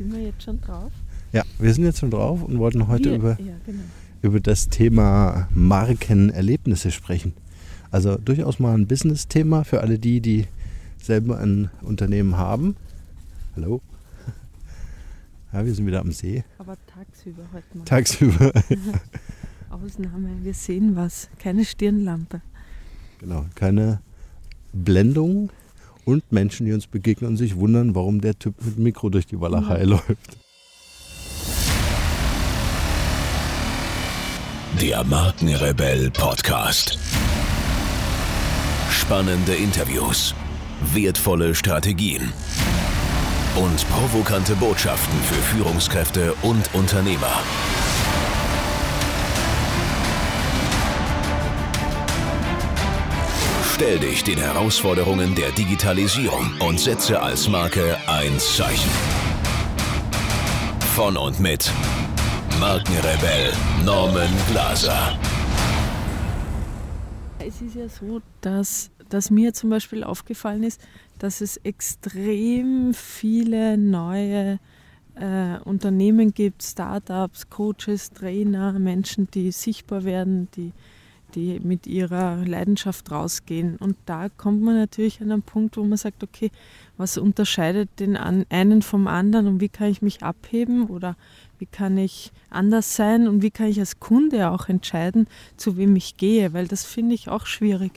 Sind wir jetzt schon drauf? Ja, wir sind jetzt schon drauf und wollten heute Wir- über, Ja, genau. über das Thema Markenerlebnisse sprechen. Also durchaus mal ein Business-Thema für alle die, die selber ein Unternehmen haben. Hallo. Ja, wir sind wieder am See. Aber tagsüber heute mal. Tagsüber. Ausnahme, wir sehen was. Keine Stirnlampe. Genau, keine Blendung und Menschen, die uns begegnen und sich wundern, warum der Typ mit Mikro durch die Walachei läuft. Der Markenrebell Podcast. Spannende Interviews, wertvolle Strategien und provokante Botschaften für Führungskräfte und Unternehmer. Stell dich den Herausforderungen der Digitalisierung und setze als Marke ein Zeichen. Von und mit Markenrebell Norman Glaser. Es ist ja so, dass, dass mir zum Beispiel aufgefallen ist, dass es extrem viele neue äh, Unternehmen gibt, Startups, Coaches, Trainer, Menschen, die sichtbar werden, die, die mit ihrer Leidenschaft rausgehen. Und da kommt man natürlich an einen Punkt, wo man sagt, okay, was unterscheidet den einen vom anderen und wie kann ich mich abheben oder wie kann ich anders sein und wie kann ich als Kunde auch entscheiden, zu wem ich gehe, weil das finde ich auch schwierig,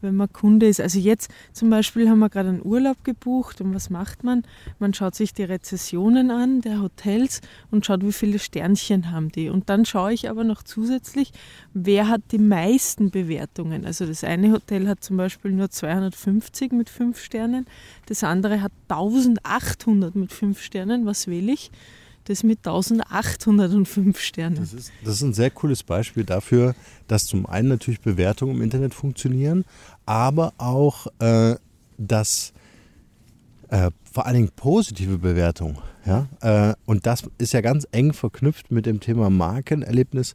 wenn man Kunde ist. Also jetzt zum Beispiel haben wir gerade einen Urlaub gebucht und was macht man? Man schaut sich die Rezessionen an der Hotels und schaut, wie viele Sternchen haben die. Und dann schaue ich aber noch zusätzlich, wer hat die meisten Bewertungen. Also das eine Hotel hat zum Beispiel nur 250 mit fünf Sternen, das andere hat 1800 mit fünf Sternen. Was wähle ich? Das mit 1805 Sternen. Das ist, das ist ein sehr cooles Beispiel dafür, dass zum einen natürlich Bewertungen im Internet funktionieren, aber auch, äh, dass äh, vor allen Dingen positive Bewertungen. Ja? Äh, und das ist ja ganz eng verknüpft mit dem Thema Markenerlebnis,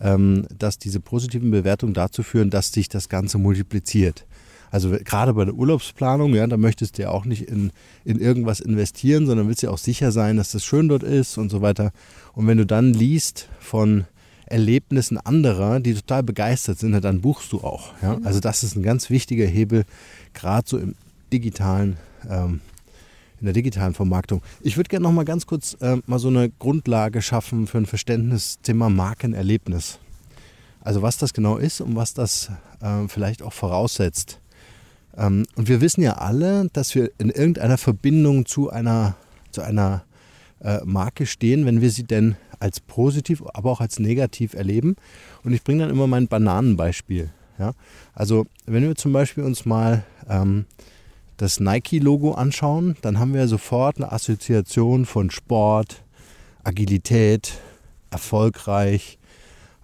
ähm, dass diese positiven Bewertungen dazu führen, dass sich das Ganze multipliziert. Also gerade bei der Urlaubsplanung, ja, da möchtest du ja auch nicht in, in irgendwas investieren, sondern willst ja auch sicher sein, dass das schön dort ist und so weiter. Und wenn du dann liest von Erlebnissen anderer, die total begeistert sind, dann buchst du auch. Ja? Also das ist ein ganz wichtiger Hebel, gerade so im digitalen, ähm, in der digitalen Vermarktung. Ich würde gerne noch mal ganz kurz äh, mal so eine Grundlage schaffen für ein Verständnis Thema Markenerlebnis. Also was das genau ist und was das äh, vielleicht auch voraussetzt. Ähm, und wir wissen ja alle, dass wir in irgendeiner Verbindung zu einer, zu einer äh, Marke stehen, wenn wir sie denn als positiv, aber auch als negativ erleben. Und ich bringe dann immer mein Bananenbeispiel. Ja? Also wenn wir zum Beispiel uns mal ähm, das Nike-Logo anschauen, dann haben wir sofort eine Assoziation von Sport, Agilität, erfolgreich,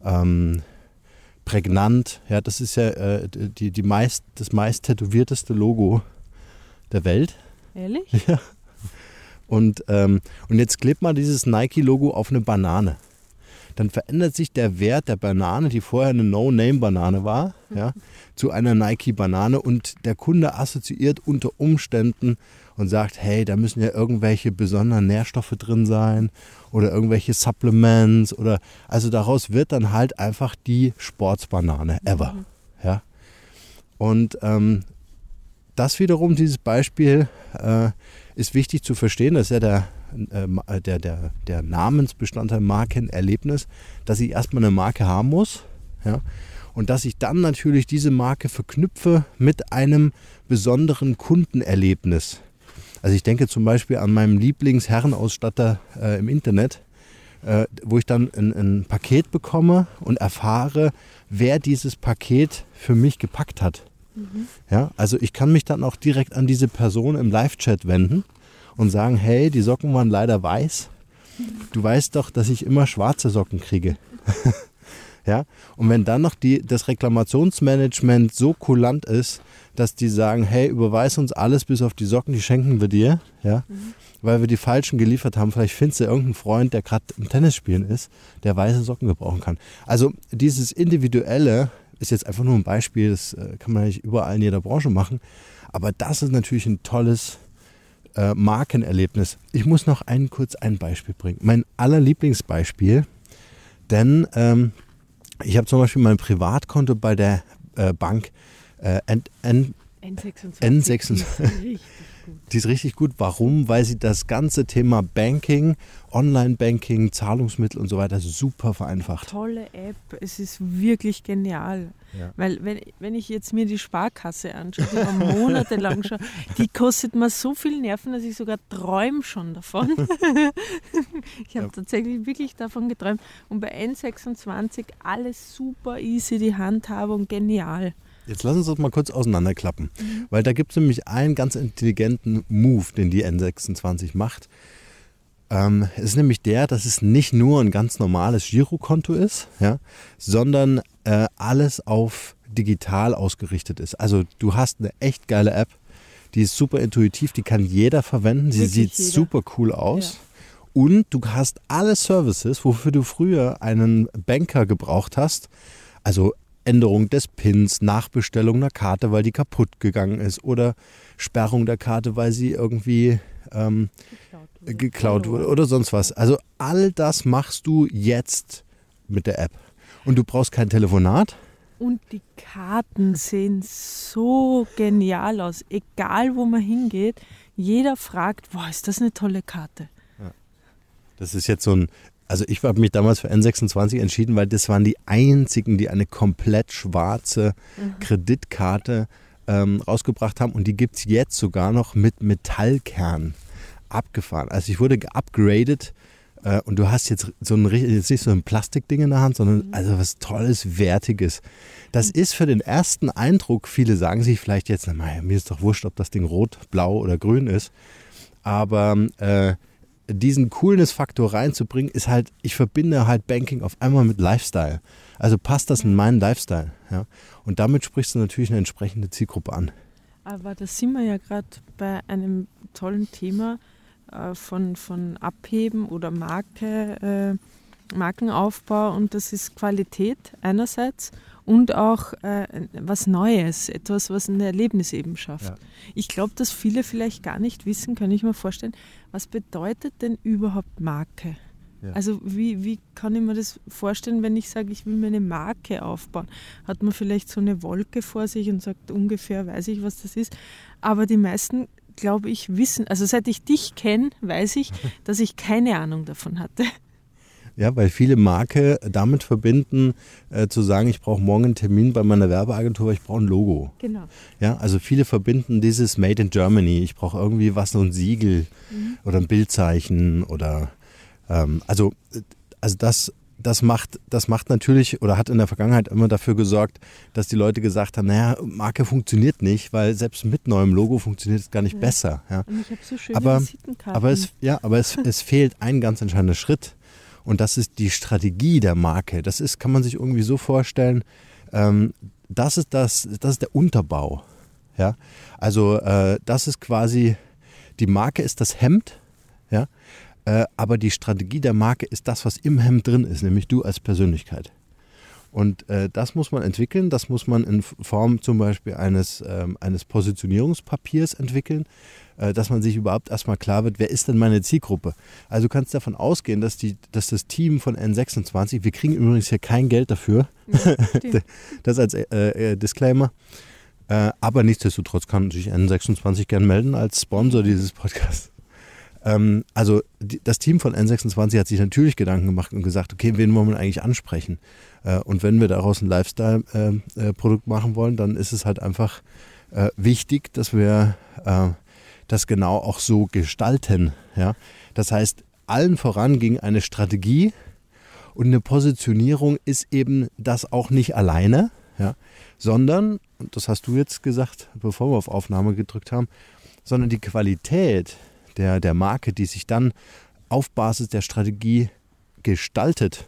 ähm, prägnant. Ja, das ist ja äh, die, die meist, das meist tätowierteste Logo der Welt. Ehrlich? Und, ähm, und jetzt klebt mal dieses Nike-Logo auf eine Banane. Dann verändert sich der Wert der Banane, die vorher eine No-Name-Banane war, ja, zu einer Nike-Banane und der Kunde assoziiert unter Umständen und sagt, hey, da müssen ja irgendwelche besonderen Nährstoffe drin sein oder irgendwelche Supplements oder also daraus wird dann halt einfach die Sportsbanane ever. Ja. Und ähm, das wiederum, dieses Beispiel, äh, ist wichtig zu verstehen. Das ist ja der, äh, der, der, der Namensbestandteil Markenerlebnis, dass ich erstmal eine Marke haben muss. Ja? Und dass ich dann natürlich diese Marke verknüpfe mit einem besonderen Kundenerlebnis. Also ich denke zum Beispiel an meinen Lieblingsherrenausstatter äh, im Internet, äh, wo ich dann ein, ein Paket bekomme und erfahre, wer dieses Paket für mich gepackt hat. Ja, also ich kann mich dann auch direkt an diese Person im Live-Chat wenden und sagen, hey, die Socken waren leider weiß. Du weißt doch, dass ich immer schwarze Socken kriege. ja, und wenn dann noch die, das Reklamationsmanagement so kulant ist, dass die sagen, hey, überweis uns alles bis auf die Socken, die schenken wir dir, ja, weil wir die falschen geliefert haben. Vielleicht findest du irgendeinen Freund, der gerade im Tennisspielen ist, der weiße Socken gebrauchen kann. Also dieses Individuelle ist jetzt einfach nur ein Beispiel, das äh, kann man nicht überall in jeder Branche machen. Aber das ist natürlich ein tolles äh, Markenerlebnis. Ich muss noch ein, kurz ein Beispiel bringen. Mein allerlieblingsbeispiel, denn ähm, ich habe zum Beispiel mein Privatkonto bei der äh, Bank äh, N, N, N26. N26. Die ist richtig gut. Warum? Weil sie das ganze Thema Banking, Online-Banking, Zahlungsmittel und so weiter super vereinfacht. Tolle App, es ist wirklich genial. Ja. Weil wenn, wenn ich jetzt mir die Sparkasse anschaue, die war monatelang schon, die kostet mir so viel Nerven, dass ich sogar träume schon davon. ich habe Ja. tatsächlich wirklich davon geträumt. Und bei N26 alles super easy, die Handhabung genial. Jetzt lass uns das mal kurz auseinanderklappen, weil da gibt es nämlich einen ganz intelligenten Move, den die N26 macht. Ähm, es ist nämlich der, dass es nicht nur ein ganz normales Girokonto ist, ja, sondern äh, alles auf digital ausgerichtet ist. Also du hast eine echt geile App, die ist super intuitiv, die kann jeder verwenden, sie sieht jeder. super cool aus. Und du hast alle Services, wofür du früher einen Banker gebraucht hast, also Änderung des Pins, Nachbestellung einer Karte, weil die kaputt gegangen ist oder Sperrung der Karte, weil sie irgendwie ähm, geklaut wurde oder sonst was. Also all das machst du jetzt mit der App. Und du brauchst kein Telefonat. Und die Karten sehen so genial aus. Egal wo man hingeht, jeder fragt, wow, ist das eine tolle Karte. Das ist jetzt so ein, also ich habe mich damals für N26 entschieden, weil das waren die einzigen, die eine komplett schwarze Kreditkarte ähm, rausgebracht haben und die gibt es jetzt sogar noch mit Metallkern abgefahren. Also ich wurde geupgradet äh, und du hast jetzt so ein richtig- jetzt nicht so ein Plastikding in der Hand, sondern also was Tolles, Wertiges. Das ist für den ersten Eindruck, viele sagen sich vielleicht jetzt, na, mir ist doch wurscht, ob das Ding rot, blau oder grün ist. Aber äh, diesen Coolness-Faktor reinzubringen, ist halt, ich verbinde halt Banking auf einmal mit Lifestyle. Also passt das in meinen Lifestyle. Ja? Und damit sprichst du natürlich eine entsprechende Zielgruppe an. Aber da sind wir ja gerade bei einem tollen Thema äh, von, von Abheben oder Marke, äh, Markenaufbau und das ist Qualität einerseits und auch äh, was Neues, etwas, was ein Erlebnis eben schafft. Ja. Ich glaube, dass viele vielleicht gar nicht wissen, kann ich mir vorstellen, was bedeutet denn überhaupt Marke? Ja. Also wie, wie kann ich mir das vorstellen, wenn ich sage, ich will mir eine Marke aufbauen? Hat man vielleicht so eine Wolke vor sich und sagt, ungefähr weiß ich, was das ist. Aber die meisten, glaube ich, wissen, also seit ich dich kenne, weiß ich, dass ich keine Ahnung davon hatte. Ja, weil viele Marke damit verbinden, äh, zu sagen, ich brauche morgen einen Termin bei meiner Werbeagentur, weil ich brauche ein Logo. Genau. Ja, also viele verbinden dieses Made in Germany. Ich brauche irgendwie was, so ein Siegel oder ein Bildzeichen oder ähm, also, also das, das macht, das macht natürlich oder hat in der Vergangenheit immer dafür gesorgt, dass die Leute gesagt haben, naja, Marke funktioniert nicht, weil selbst mit neuem Logo funktioniert es gar nicht Ja. besser. Ja. Und ich habe so schöne Aber-. Aber es, ja, aber es, es fehlt ein ganz entscheidender Schritt. Und das ist die Strategie der Marke. Das ist, kann man sich irgendwie so vorstellen, ähm, das, ist das, das ist der Unterbau. Ja? Also äh, das ist quasi, die Marke ist das Hemd, ja? äh, aber die Strategie der Marke ist das, was im Hemd drin ist, nämlich du als Persönlichkeit. Und äh, das muss man entwickeln, das muss man in Form zum Beispiel eines, ähm, eines Positionierungspapiers entwickeln, äh, dass man sich überhaupt erstmal klar wird, wer ist denn meine Zielgruppe? Also du kannst davon ausgehen, dass, die, dass das Team von N26, wir kriegen übrigens hier kein Geld dafür, stimmt. das als äh, äh, Disclaimer, äh, aber nichtsdestotrotz kann sich N26 gern melden als Sponsor dieses Podcasts. Ähm, also die, das Team von N26 hat sich natürlich Gedanken gemacht und gesagt, okay, wen wollen wir eigentlich ansprechen? Äh, und wenn wir daraus ein Lifestyle-Produkt machen wollen, dann ist es halt einfach äh, wichtig, dass wir äh, das genau auch so gestalten. Ja? Das heißt, allen voran ging eine Strategie und eine Positionierung ist eben das auch nicht alleine, ja? sondern, das hast du jetzt gesagt, bevor wir auf Aufnahme gedrückt haben, sondern die Qualität der, der Marke, die sich dann auf Basis der Strategie gestaltet,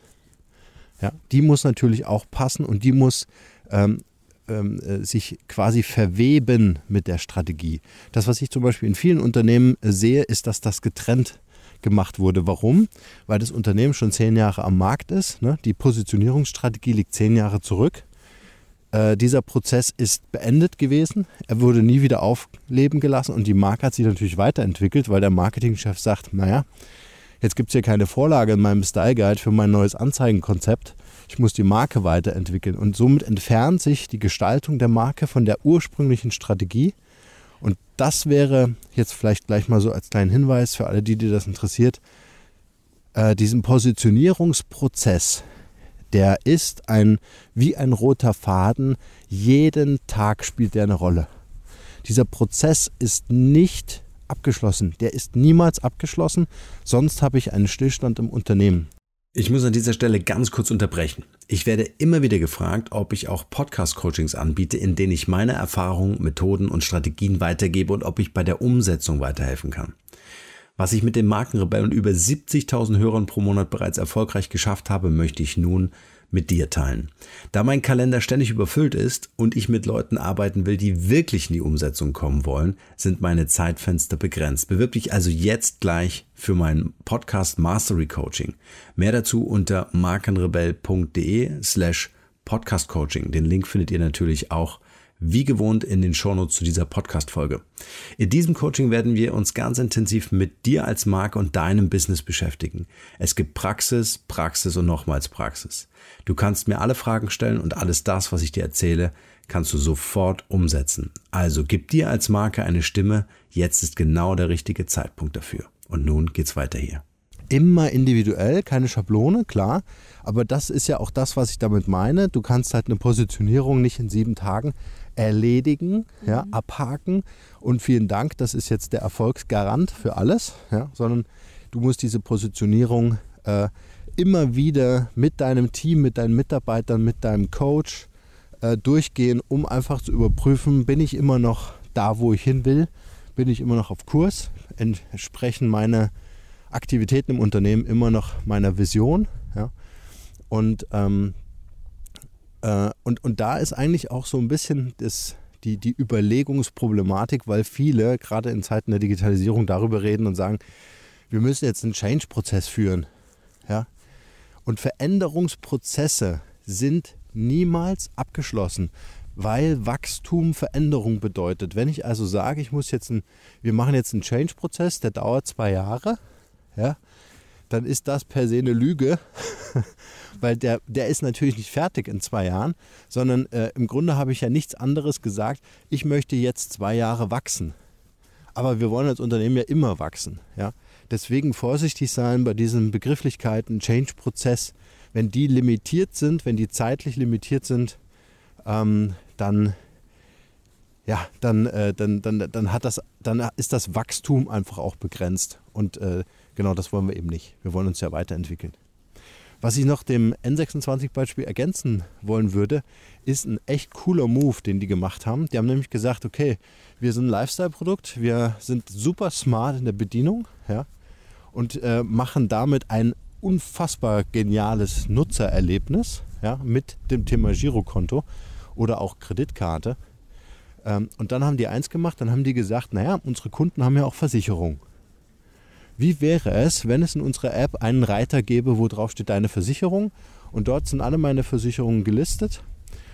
ja, die muss natürlich auch passen und die muss ähm, ähm, äh, sich quasi verweben mit der Strategie. Das, was ich zum Beispiel in vielen Unternehmen äh, sehe, ist, dass das getrennt gemacht wurde. Warum? Weil das Unternehmen schon zehn Jahre am Markt ist. Ne? Die Positionierungsstrategie liegt zehn Jahre zurück. Äh, dieser Prozess ist beendet gewesen. Er wurde nie wieder aufleben gelassen und die Marke hat sich natürlich weiterentwickelt, weil der Marketingchef sagt, naja, jetzt gibt es hier keine Vorlage in meinem Style Guide für mein neues Anzeigenkonzept. Ich muss die Marke weiterentwickeln. Und somit entfernt sich die Gestaltung der Marke von der ursprünglichen Strategie. Und das wäre jetzt vielleicht gleich mal so als kleinen Hinweis für alle, die, die das interessiert, äh, diesen Positionierungsprozess, der ist ein wie ein roter Faden. Jeden Tag spielt der eine Rolle. Dieser Prozess ist nicht abgeschlossen. Der ist niemals abgeschlossen, sonst habe ich einen Stillstand im Unternehmen. Ich muss an dieser Stelle ganz kurz unterbrechen. Ich werde immer wieder gefragt, ob ich auch Podcast-Coachings anbiete, in denen ich meine Erfahrungen, Methoden und Strategien weitergebe und ob ich bei der Umsetzung weiterhelfen kann. Was ich mit dem Markenrebellen über 70.000 Hörern pro Monat bereits erfolgreich geschafft habe, möchte ich nun mit dir teilen. Da mein Kalender ständig überfüllt ist und ich mit Leuten arbeiten will, die wirklich in die Umsetzung kommen wollen, sind meine Zeitfenster begrenzt. Bewirb dich also jetzt gleich für mein Podcast Mastery Coaching. Mehr dazu unter markenrebell.de slash Podcast Coaching. Den Link findet ihr natürlich auch wie gewohnt in den Shownotes zu dieser Podcast-Folge. In diesem Coaching werden wir uns ganz intensiv mit dir als Marke und deinem Business beschäftigen. Es gibt Praxis, Praxis und nochmals Praxis. Du kannst mir alle Fragen stellen und alles das, was ich dir erzähle, kannst du sofort umsetzen. Also gib dir als Marke eine Stimme. Jetzt ist genau der richtige Zeitpunkt dafür. Und nun geht's weiter hier immer individuell, keine Schablone, klar. Aber das ist ja auch das, was ich damit meine. Du kannst halt eine Positionierung nicht in sieben Tagen erledigen, ja, mhm. abhaken und vielen Dank, das ist jetzt der Erfolgsgarant für alles, ja, sondern du musst diese Positionierung äh, immer wieder mit deinem Team, mit deinen Mitarbeitern, mit deinem Coach äh, durchgehen, um einfach zu überprüfen, bin ich immer noch da, wo ich hin will, bin ich immer noch auf Kurs, entsprechen meine Aktivitäten im Unternehmen immer noch meiner Vision. Ja? Und ähm, äh, und, und da ist eigentlich auch so ein bisschen das, die, die Überlegungsproblematik, weil viele gerade in Zeiten der Digitalisierung darüber reden und sagen, wir müssen jetzt einen Change-Prozess führen. Ja? Und Veränderungsprozesse sind niemals abgeschlossen, weil Wachstum Veränderung bedeutet. Wenn ich also sage, ich muss jetzt ein, wir machen jetzt einen Change-Prozess, der dauert zwei Jahre, ja, dann ist das per se eine Lüge, weil der, der ist natürlich nicht fertig in zwei Jahren, sondern äh, im Grunde habe ich ja nichts anderes gesagt, ich möchte jetzt zwei Jahre wachsen. Aber wir wollen als Unternehmen ja immer wachsen. Ja? Deswegen vorsichtig sein bei diesen Begrifflichkeiten, Change-Prozess. Wenn die limitiert sind, wenn die zeitlich limitiert sind, ähm, dann, ja, dann, äh, dann, dann, dann, hat das, dann ist das Wachstum einfach auch begrenzt. Und äh, genau das wollen wir eben nicht. Wir wollen uns ja weiterentwickeln. Was ich noch dem N26-Beispiel ergänzen wollen würde, ist ein echt cooler Move, den die gemacht haben. Die haben nämlich gesagt, okay, wir sind ein Lifestyle-Produkt, wir sind super smart in der Bedienung ja, und äh, machen damit ein unfassbar geniales Nutzererlebnis ja, mit dem Thema Girokonto oder auch Kreditkarte. Ähm, und dann haben die eins gemacht, dann haben die gesagt, naja, unsere Kunden haben ja auch Versicherung. Wie wäre es, wenn es in unserer App einen Reiter gäbe, wo drauf steht deine Versicherung und dort sind alle meine Versicherungen gelistet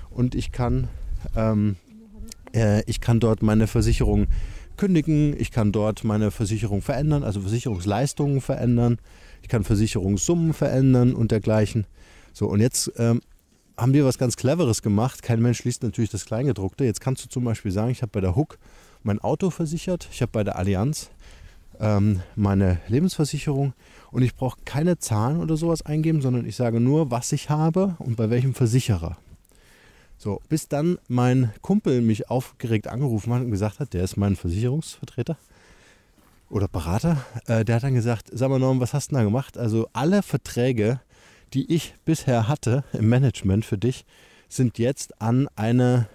und ich kann, ähm, äh, ich kann dort meine Versicherung kündigen, ich kann dort meine Versicherung verändern, also Versicherungsleistungen verändern, ich kann Versicherungssummen verändern und dergleichen. So, und jetzt ähm, haben wir was ganz Cleveres gemacht. Kein Mensch liest natürlich das Kleingedruckte. Jetzt kannst du zum Beispiel sagen, ich habe bei der Hook mein Auto versichert, ich habe bei der Allianz ähm, meine Lebensversicherung und ich brauche keine Zahlen oder sowas eingeben, sondern ich sage nur, was ich habe und bei welchem Versicherer. So, bis dann mein Kumpel mich aufgeregt angerufen hat und gesagt hat, der ist mein Versicherungsvertreter oder Berater, äh, der hat dann gesagt, sag mal Norm, was hast du da gemacht? Also alle Verträge, die ich bisher hatte im Management für dich, sind jetzt an eine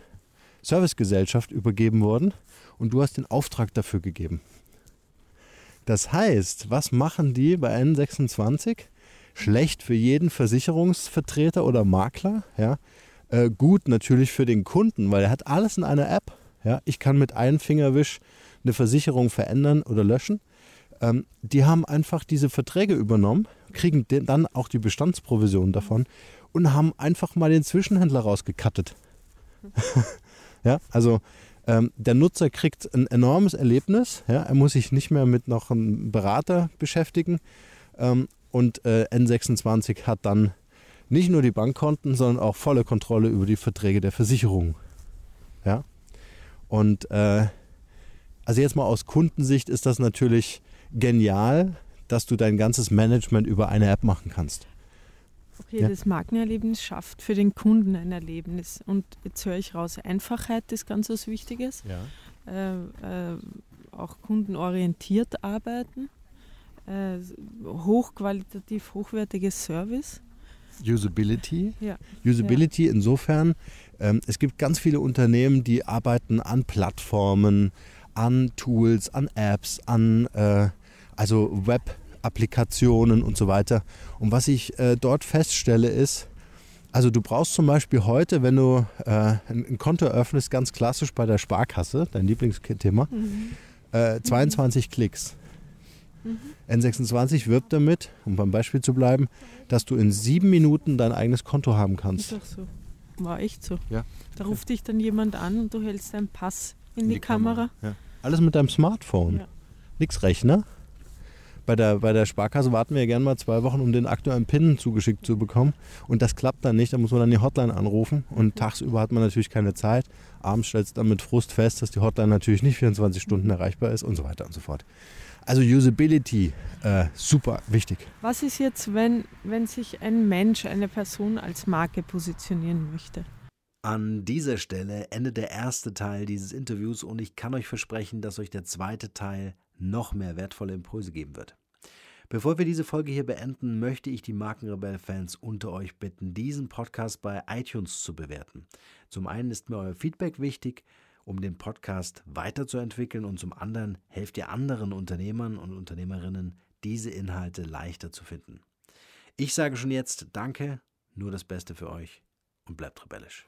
Servicegesellschaft übergeben worden und du hast den Auftrag dafür gegeben. Das heißt, was machen die bei N26? Schlecht für jeden Versicherungsvertreter oder Makler, ja. Äh, gut natürlich für den Kunden, weil er hat alles in einer App. Ja. Ich kann mit einem Fingerwisch eine Versicherung verändern oder löschen. Ähm, die haben einfach diese Verträge übernommen, kriegen dann auch die Bestandsprovision davon und haben einfach mal den Zwischenhändler rausgekattet. ja, also ähm, der Nutzer kriegt ein enormes Erlebnis. Ja, er muss sich nicht mehr mit noch einem Berater beschäftigen. Ähm, und äh, N26 hat dann nicht nur die Bankkonten, sondern auch volle Kontrolle über die Verträge der Versicherung. Ja? Und äh, also jetzt mal aus Kundensicht ist das natürlich genial, dass du dein ganzes Management über eine App machen kannst. Okay, ja. das Markenerlebnis schafft für den Kunden ein Erlebnis. Und jetzt höre ich raus, Einfachheit ist ganz was Wichtiges. Ja. Äh, äh, auch kundenorientiert arbeiten. Äh, hochqualitativ hochwertiges Service. Usability. Ja. Usability ja. insofern, ähm, es gibt ganz viele Unternehmen, die arbeiten an Plattformen, an Tools, an Apps, an äh, also Web-Applikationen und so weiter. Und was ich äh, dort feststelle ist, also du brauchst zum Beispiel heute, wenn du äh, ein, Konto öffnest, ganz klassisch bei der Sparkasse, dein Lieblingsthema, mhm. 22 mhm. Klicks. Mhm. N26 wirbt damit, um beim Beispiel zu bleiben, dass du in sieben Minuten dein eigenes Konto haben kannst. Ist doch so. War echt so. Ja. Da ruft dich dann jemand an und du hältst deinen Pass in, in die, die, Kamera. Kamera. Ja. Alles mit deinem Smartphone. Ja. Nix Rechner. Bei der, bei der Sparkasse warten wir ja gerne mal zwei Wochen, um den aktuellen PIN zugeschickt zu bekommen. Und das klappt dann nicht. Da muss man dann die Hotline anrufen. Und mhm. tagsüber hat man natürlich keine Zeit. Abends stellst du dann mit Frust fest, dass die Hotline natürlich nicht 24 Stunden erreichbar ist und so weiter und so fort. Also Usability, äh, super wichtig. Was ist jetzt, wenn, wenn sich ein Mensch, eine Person als Marke positionieren möchte? An dieser Stelle endet der erste Teil dieses Interviews und ich kann euch versprechen, dass euch der zweite Teil noch mehr wertvolle Impulse geben wird. Bevor wir diese Folge hier beenden, möchte ich die Markenrebell-Fans unter euch bitten, diesen Podcast bei iTunes zu bewerten. Zum einen ist mir euer Feedback wichtig, um den Podcast weiterzuentwickeln und zum anderen helft ihr anderen Unternehmern und Unternehmerinnen, diese Inhalte leichter zu finden. Ich sage schon jetzt Danke, nur das Beste für euch und bleibt rebellisch.